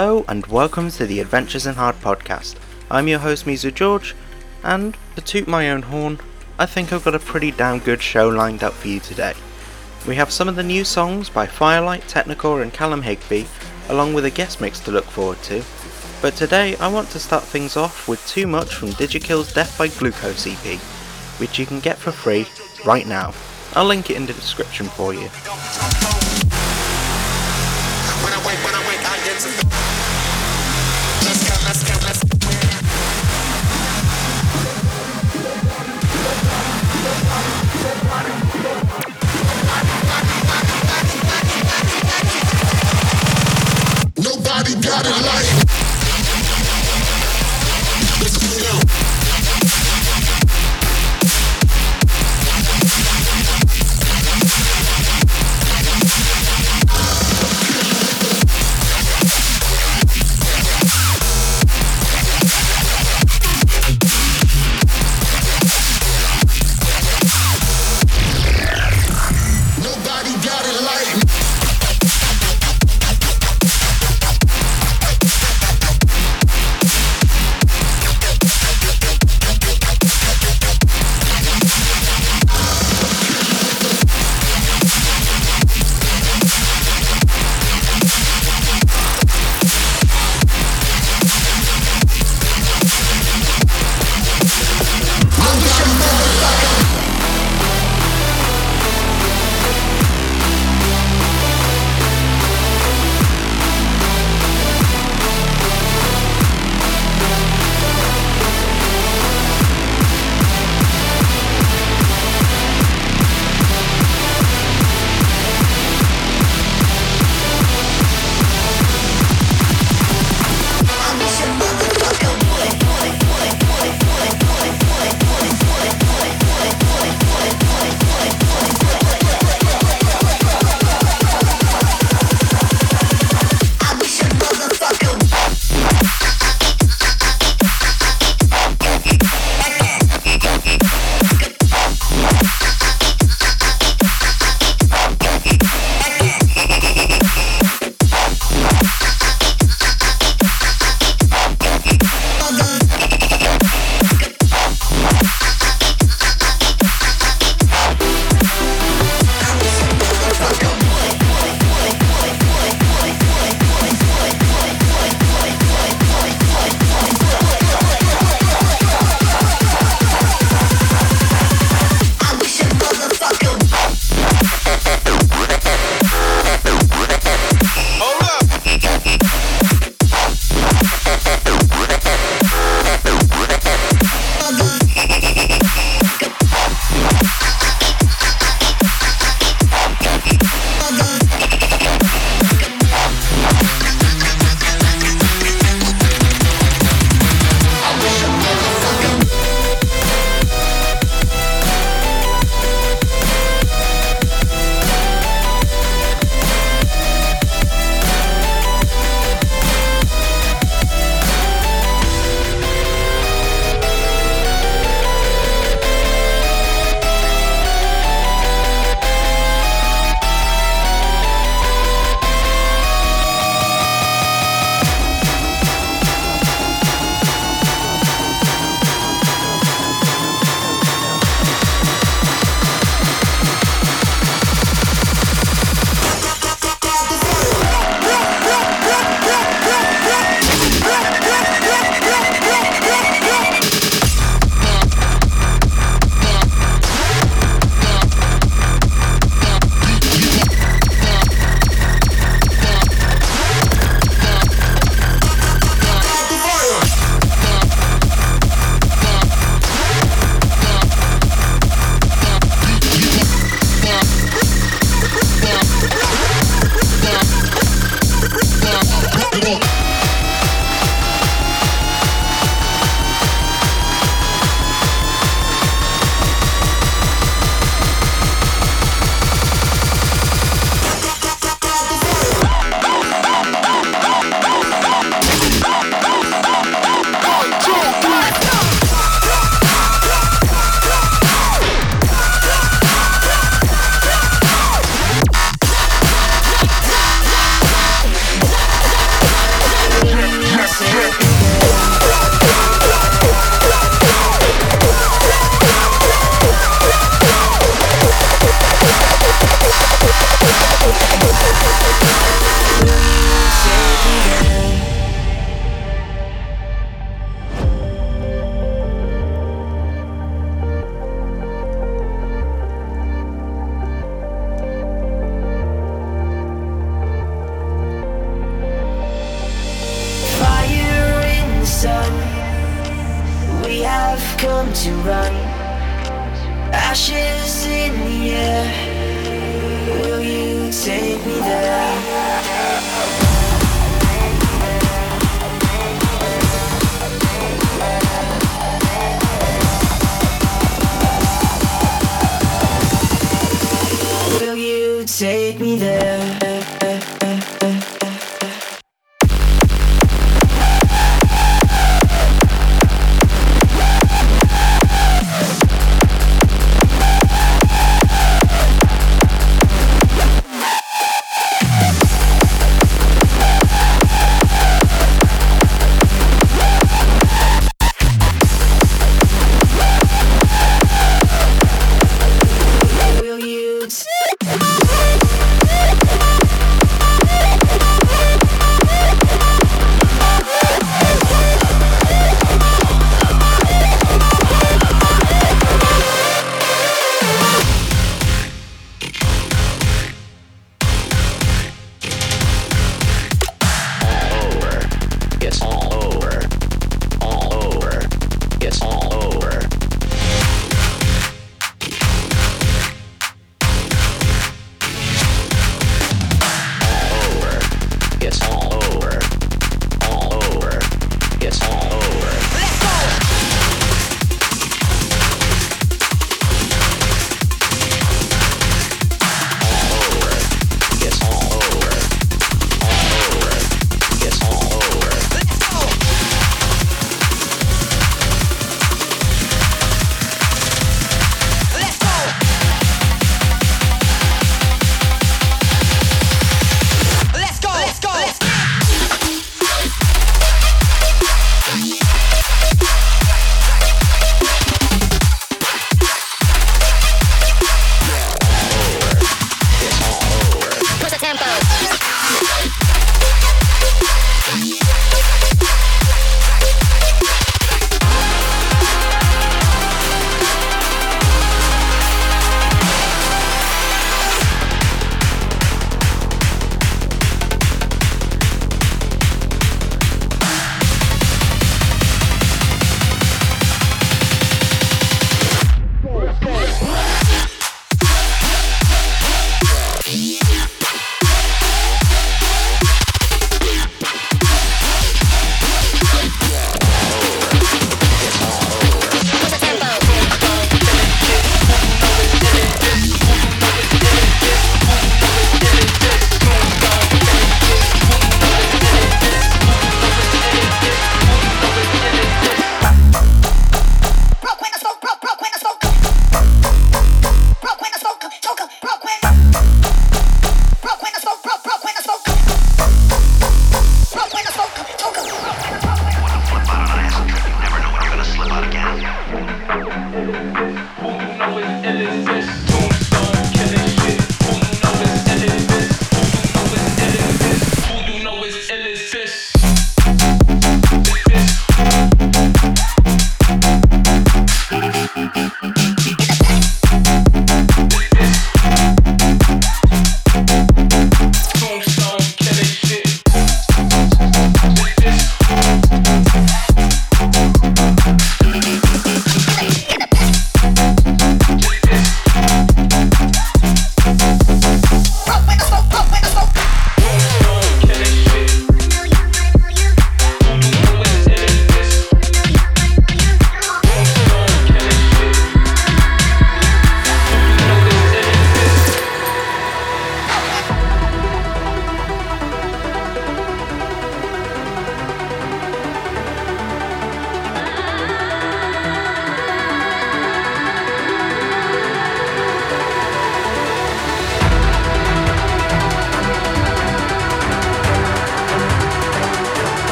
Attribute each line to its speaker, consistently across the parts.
Speaker 1: Hello and welcome to the Adventures in Hard podcast. I'm your host MizuGeorge, and to toot my own horn, I think I've got a pretty damn good show lined up for you today. We have some of the new songs by Firelite, Technikore and Callum Higby, along with a guest mix to look forward to. But today I want to start things off with Too Much from Digikill's Death by Glucose EP, which you can get for free right now. I'll link it in the description for you.
Speaker 2: Nobody got it like.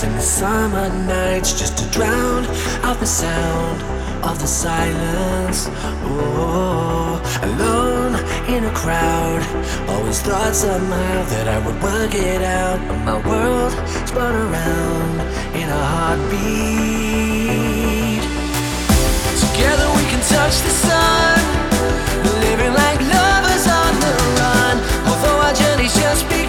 Speaker 3: nights and
Speaker 4: the summer nights just to drown out the sound of the silence. Oh, alone in a crowd. Always thought somehow that I would work it out, but my world spun around in a heartbeat. Together we can touch the sun, living like lovers on the run. Although our journey's just begun.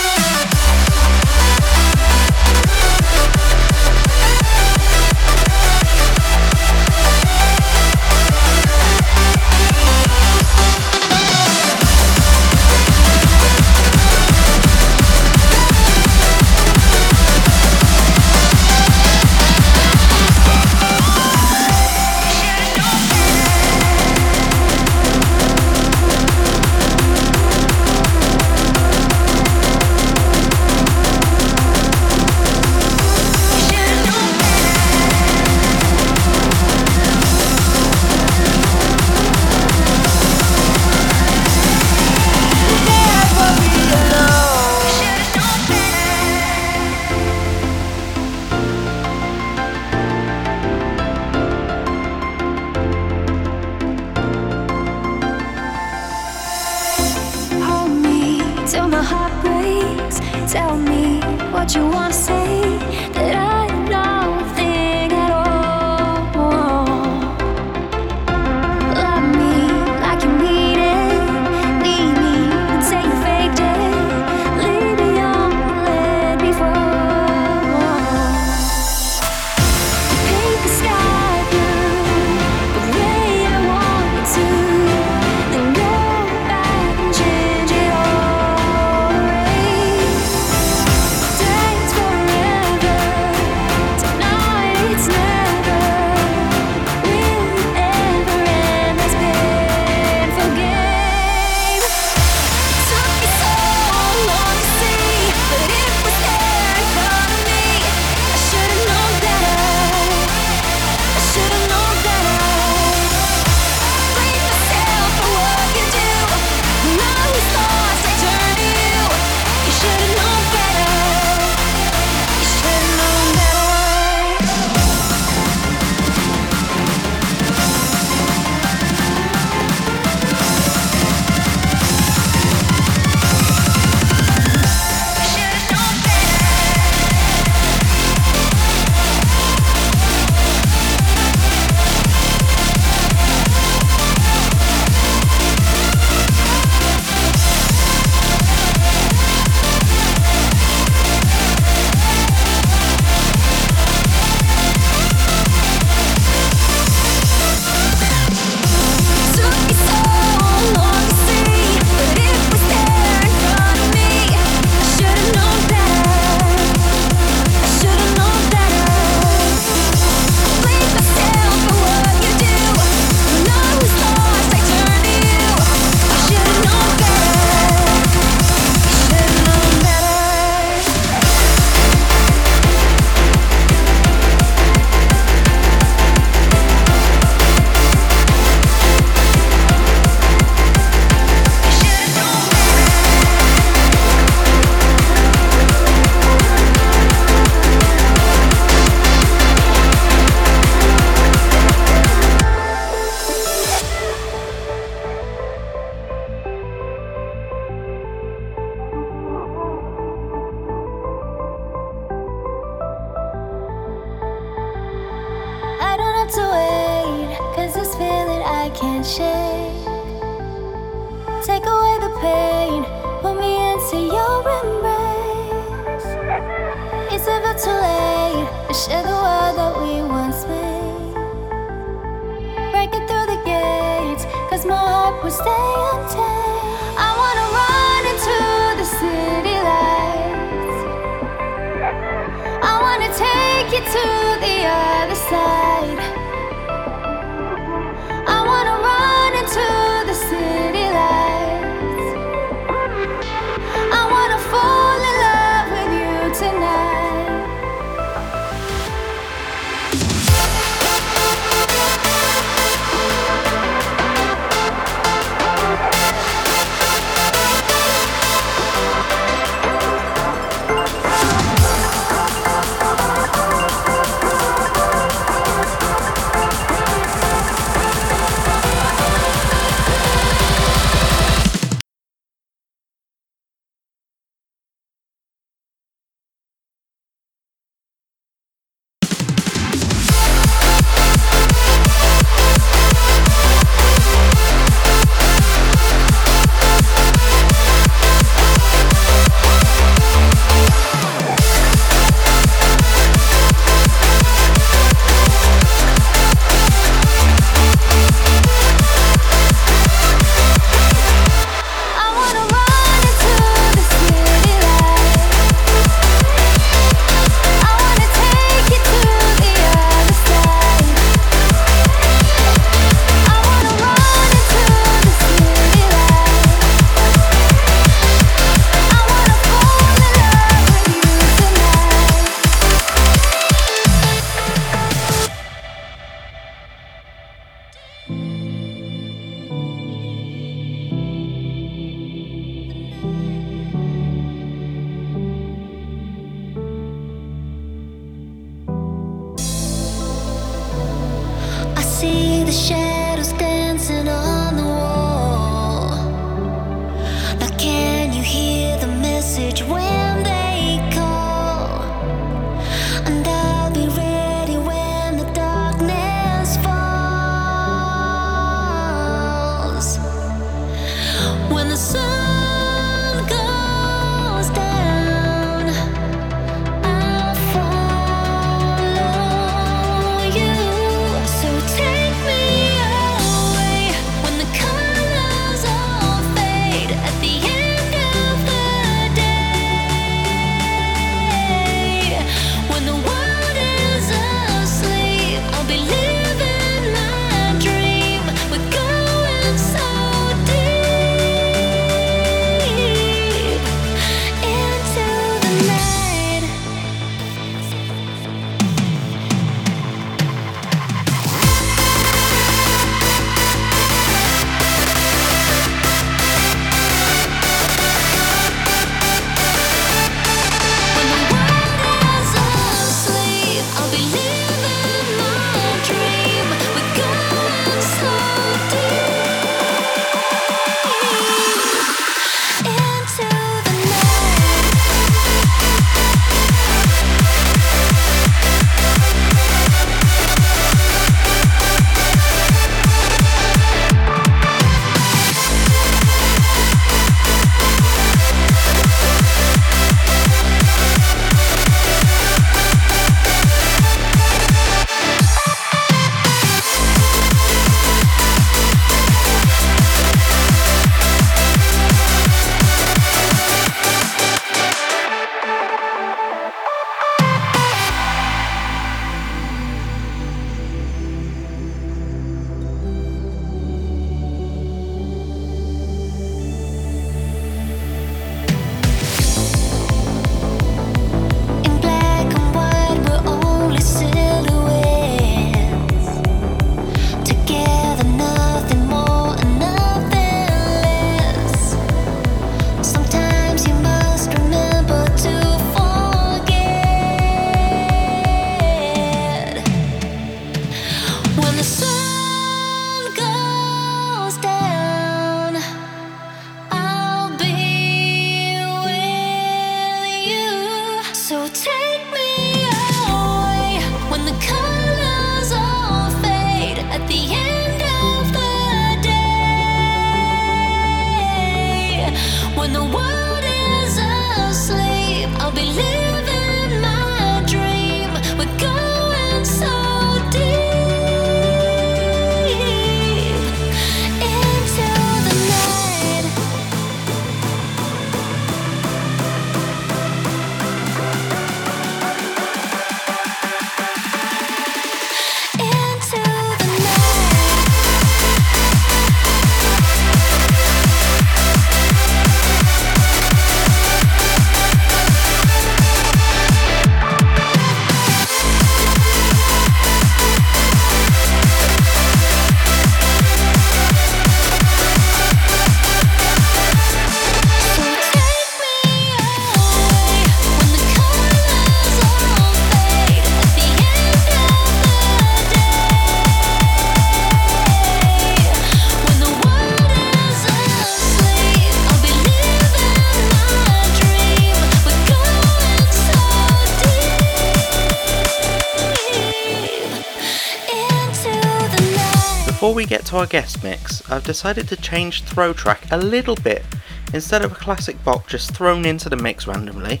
Speaker 4: We
Speaker 1: get to our guest mix, I've decided to change throw track a little bit. Instead of a classic bop just thrown into the mix randomly,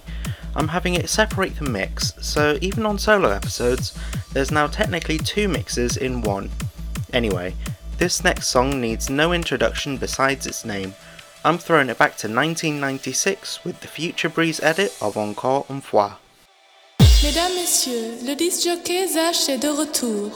Speaker 1: I'm having it separate the mix, so even on solo episodes, there's now technically two mixes in one. Anyway, this next song needs no introduction besides its name. I'm throwing it back to 1996 with the Future Breeze edit of Encore Une Fois.
Speaker 5: Mesdames, Messieurs, le disc jockey Sash est de retour.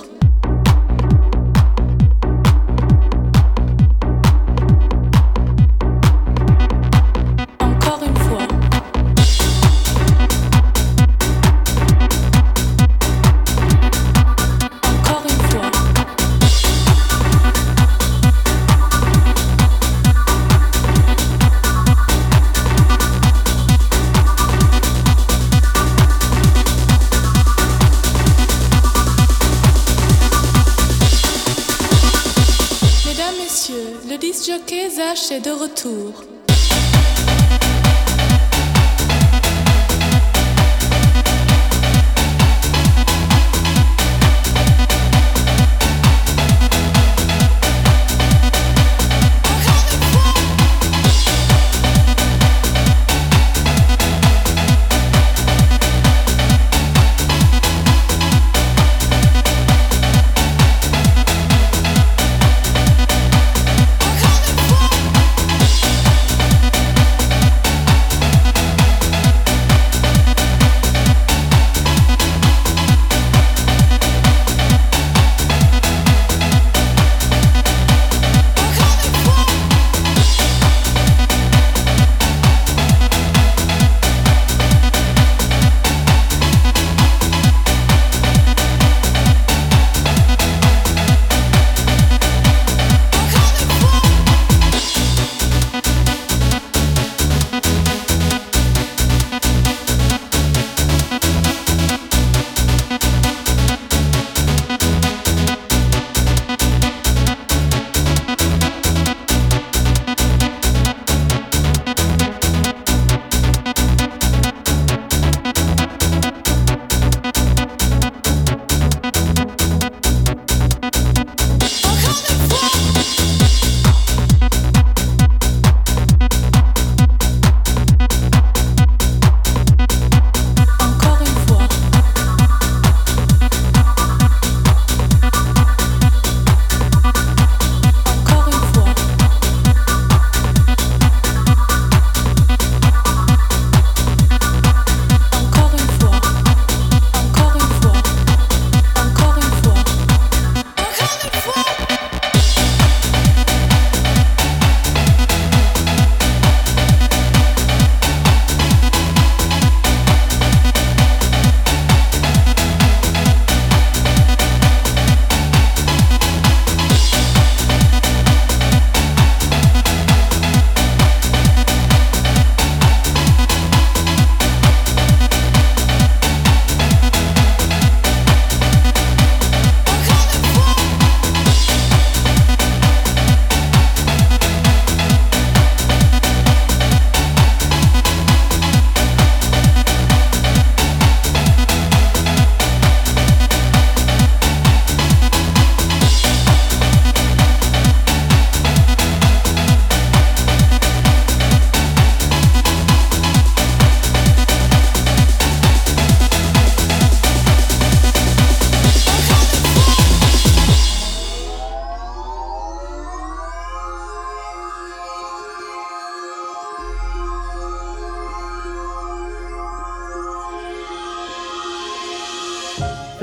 Speaker 5: Est de retour.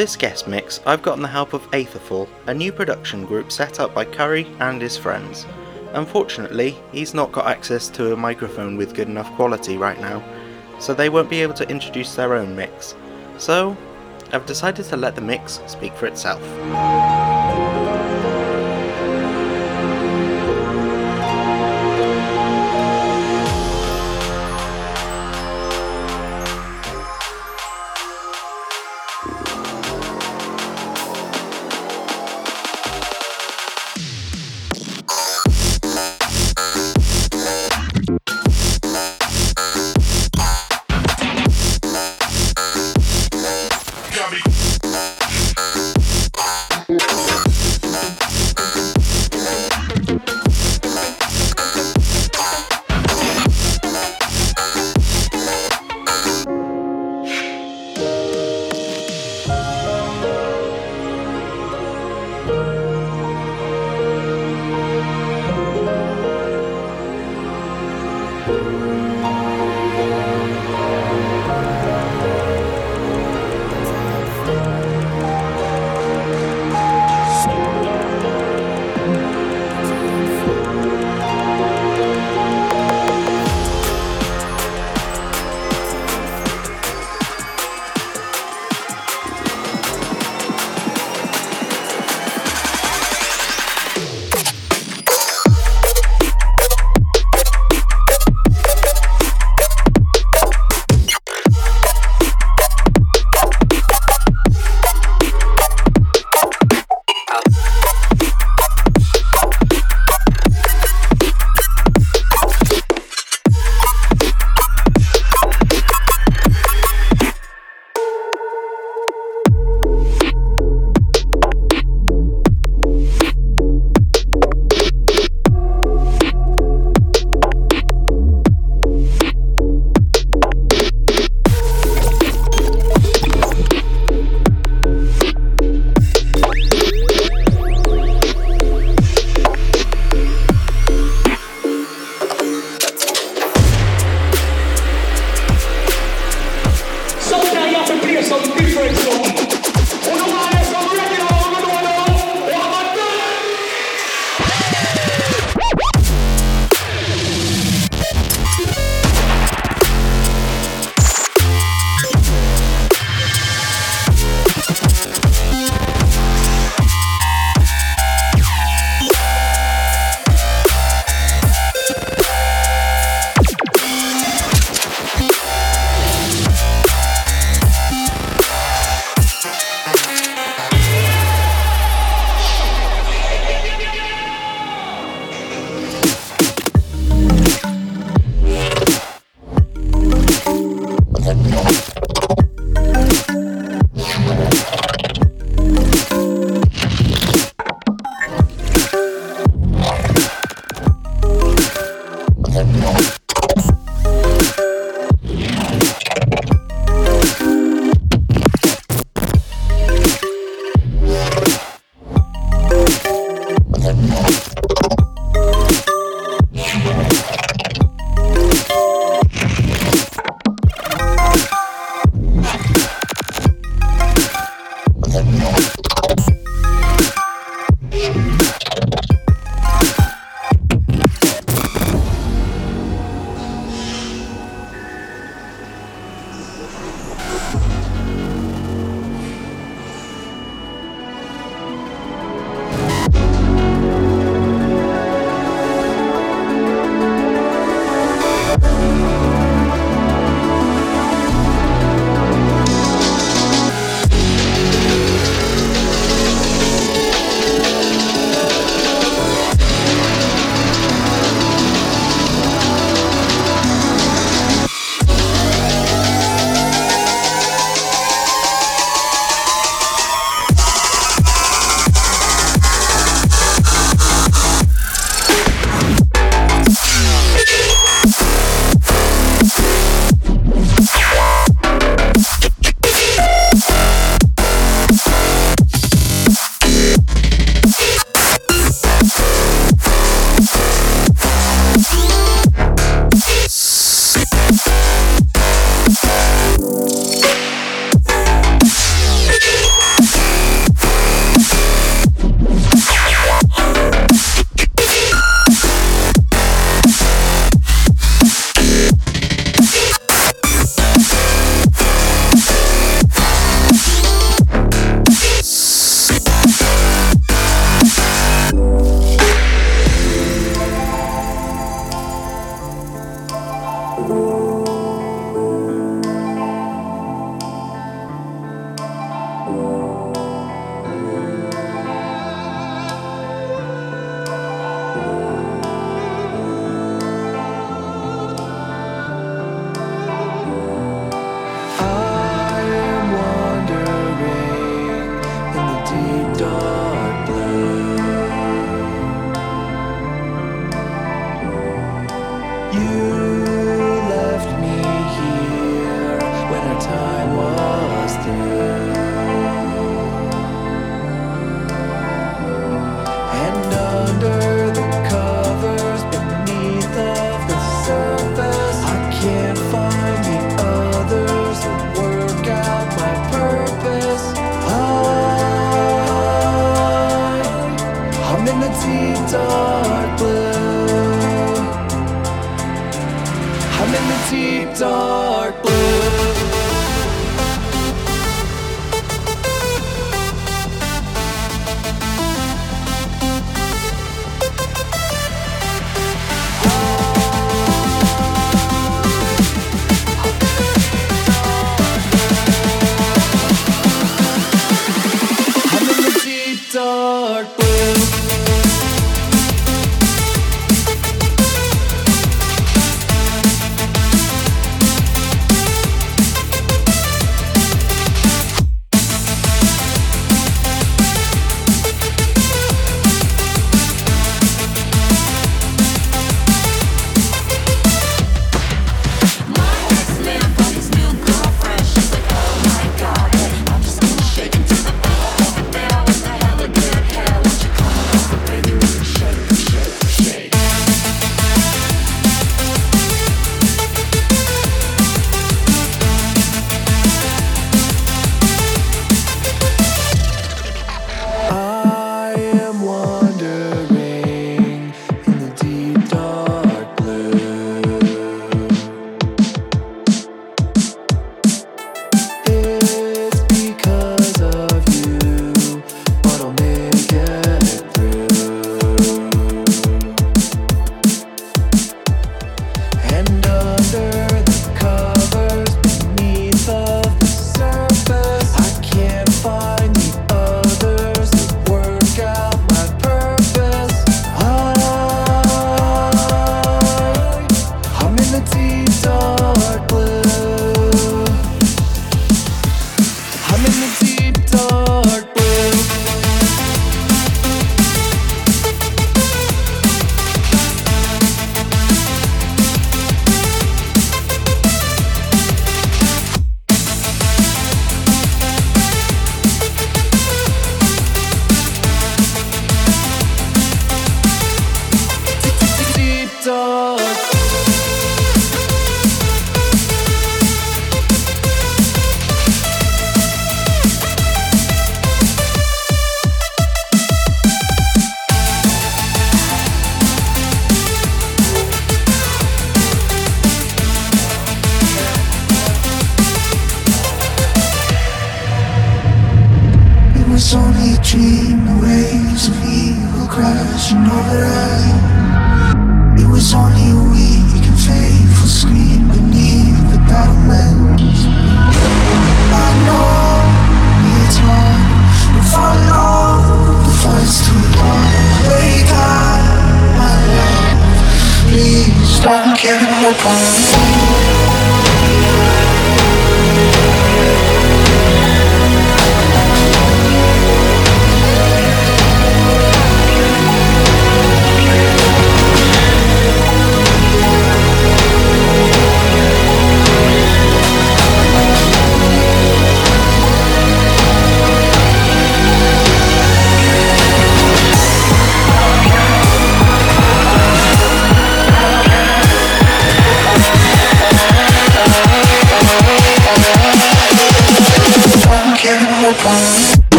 Speaker 1: This guest mix, I've gotten the help of Aetherfall, a new production group set up by Curry and his friends. Unfortunately, he's not got access to a microphone with good enough quality right now, so they won't be able to introduce their own mix. So, I've decided to let the mix speak for itself.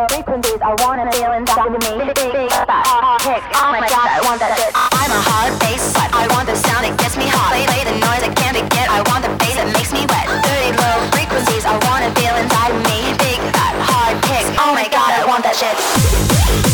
Speaker 4: the
Speaker 6: frequencies I wanna feel inside of me. Big, big, fat, hot, kick. Oh my god, I want that shit. I'm a hard bass slut. I want the sound that gets me hot. Play, play the noise I can't forget. I want the bass that makes me wet. Dirty low frequencies I wanna feel inside of me. Big, fat, hard kicks. Oh my god, I want that shit.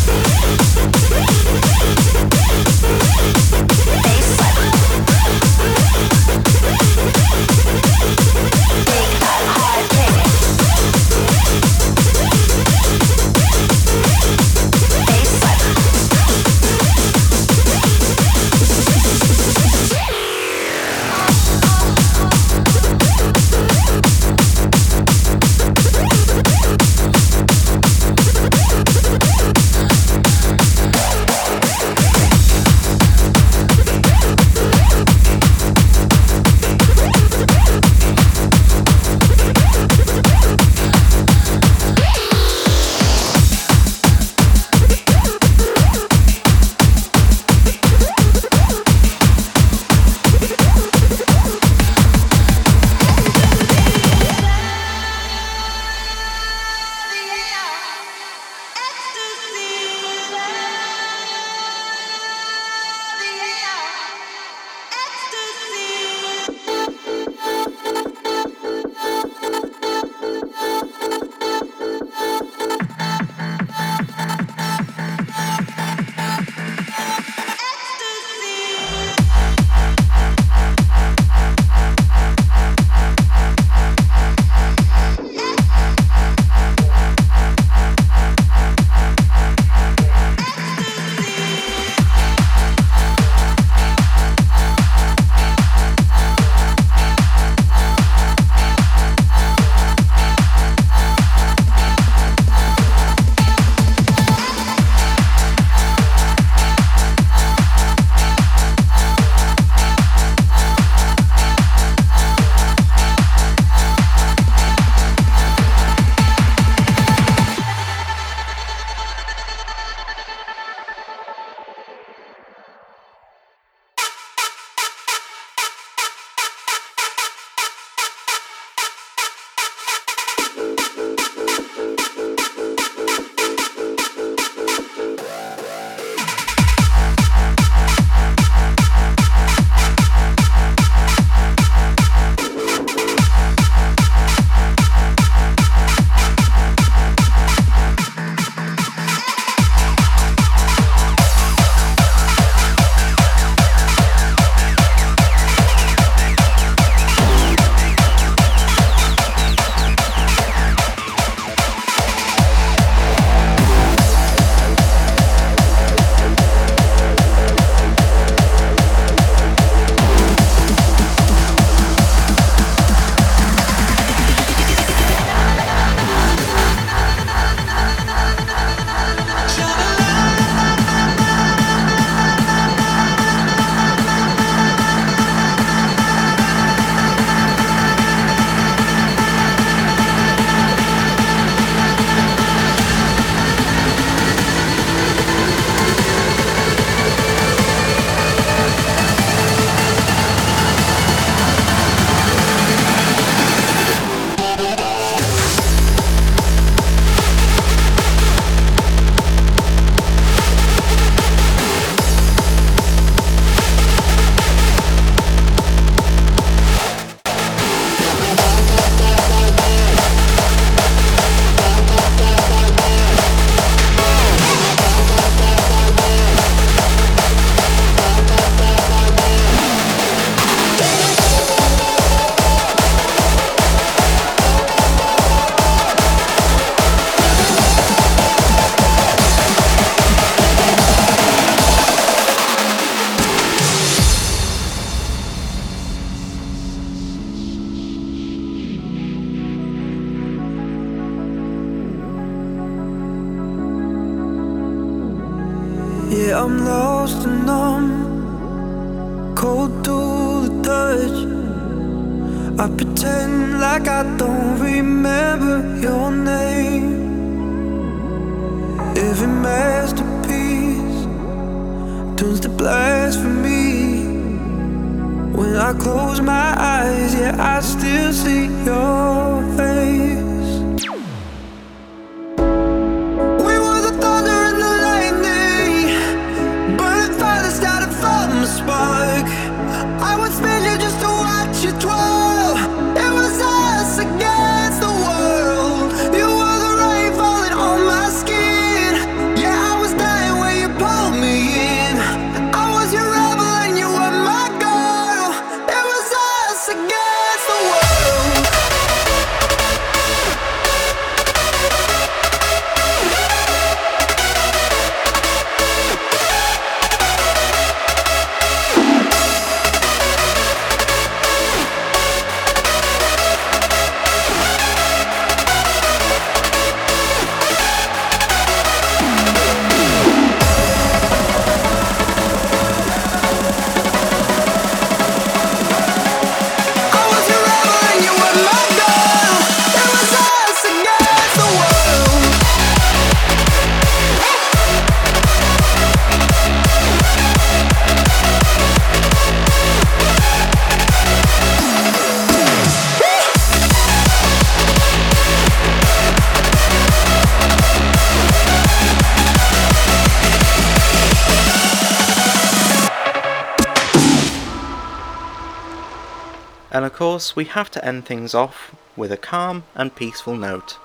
Speaker 1: course, we have to end things off with a calm and peaceful note.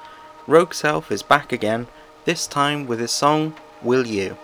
Speaker 1: Rogue Self is back again, this time with his song Will You.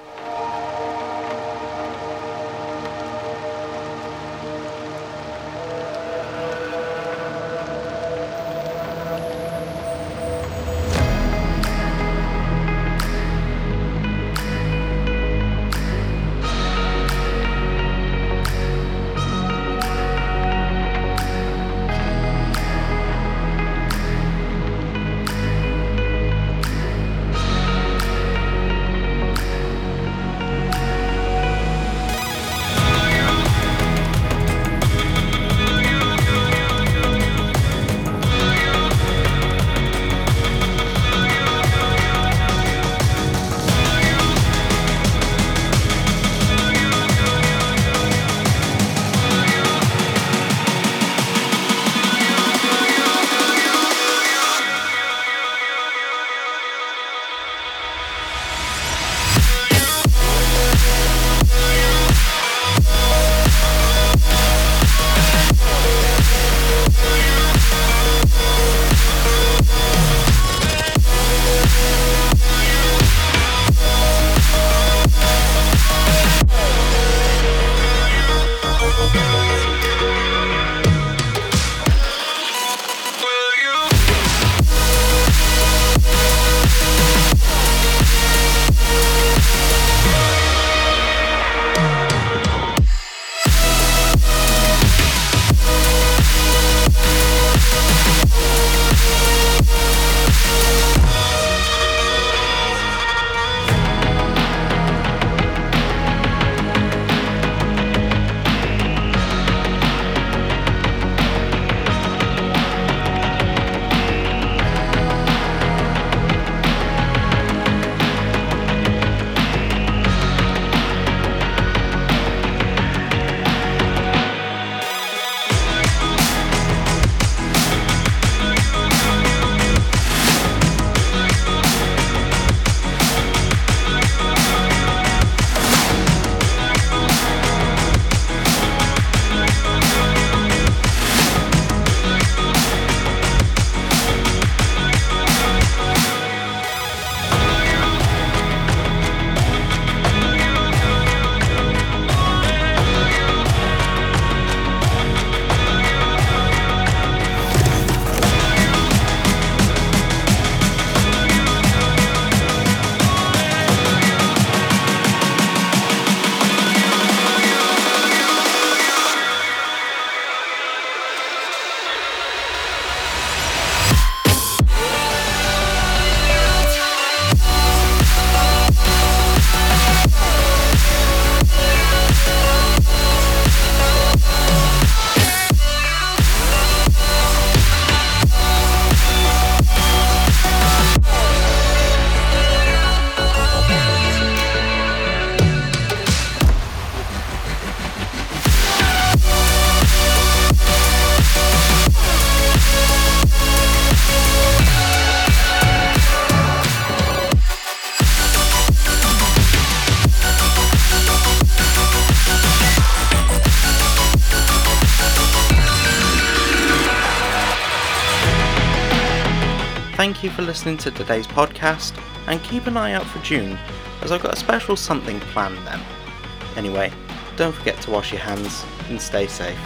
Speaker 1: You for listening to today's podcast, and keep an eye out for June, as I've got a special something planned then. Anyway, don't forget to wash your hands and stay safe.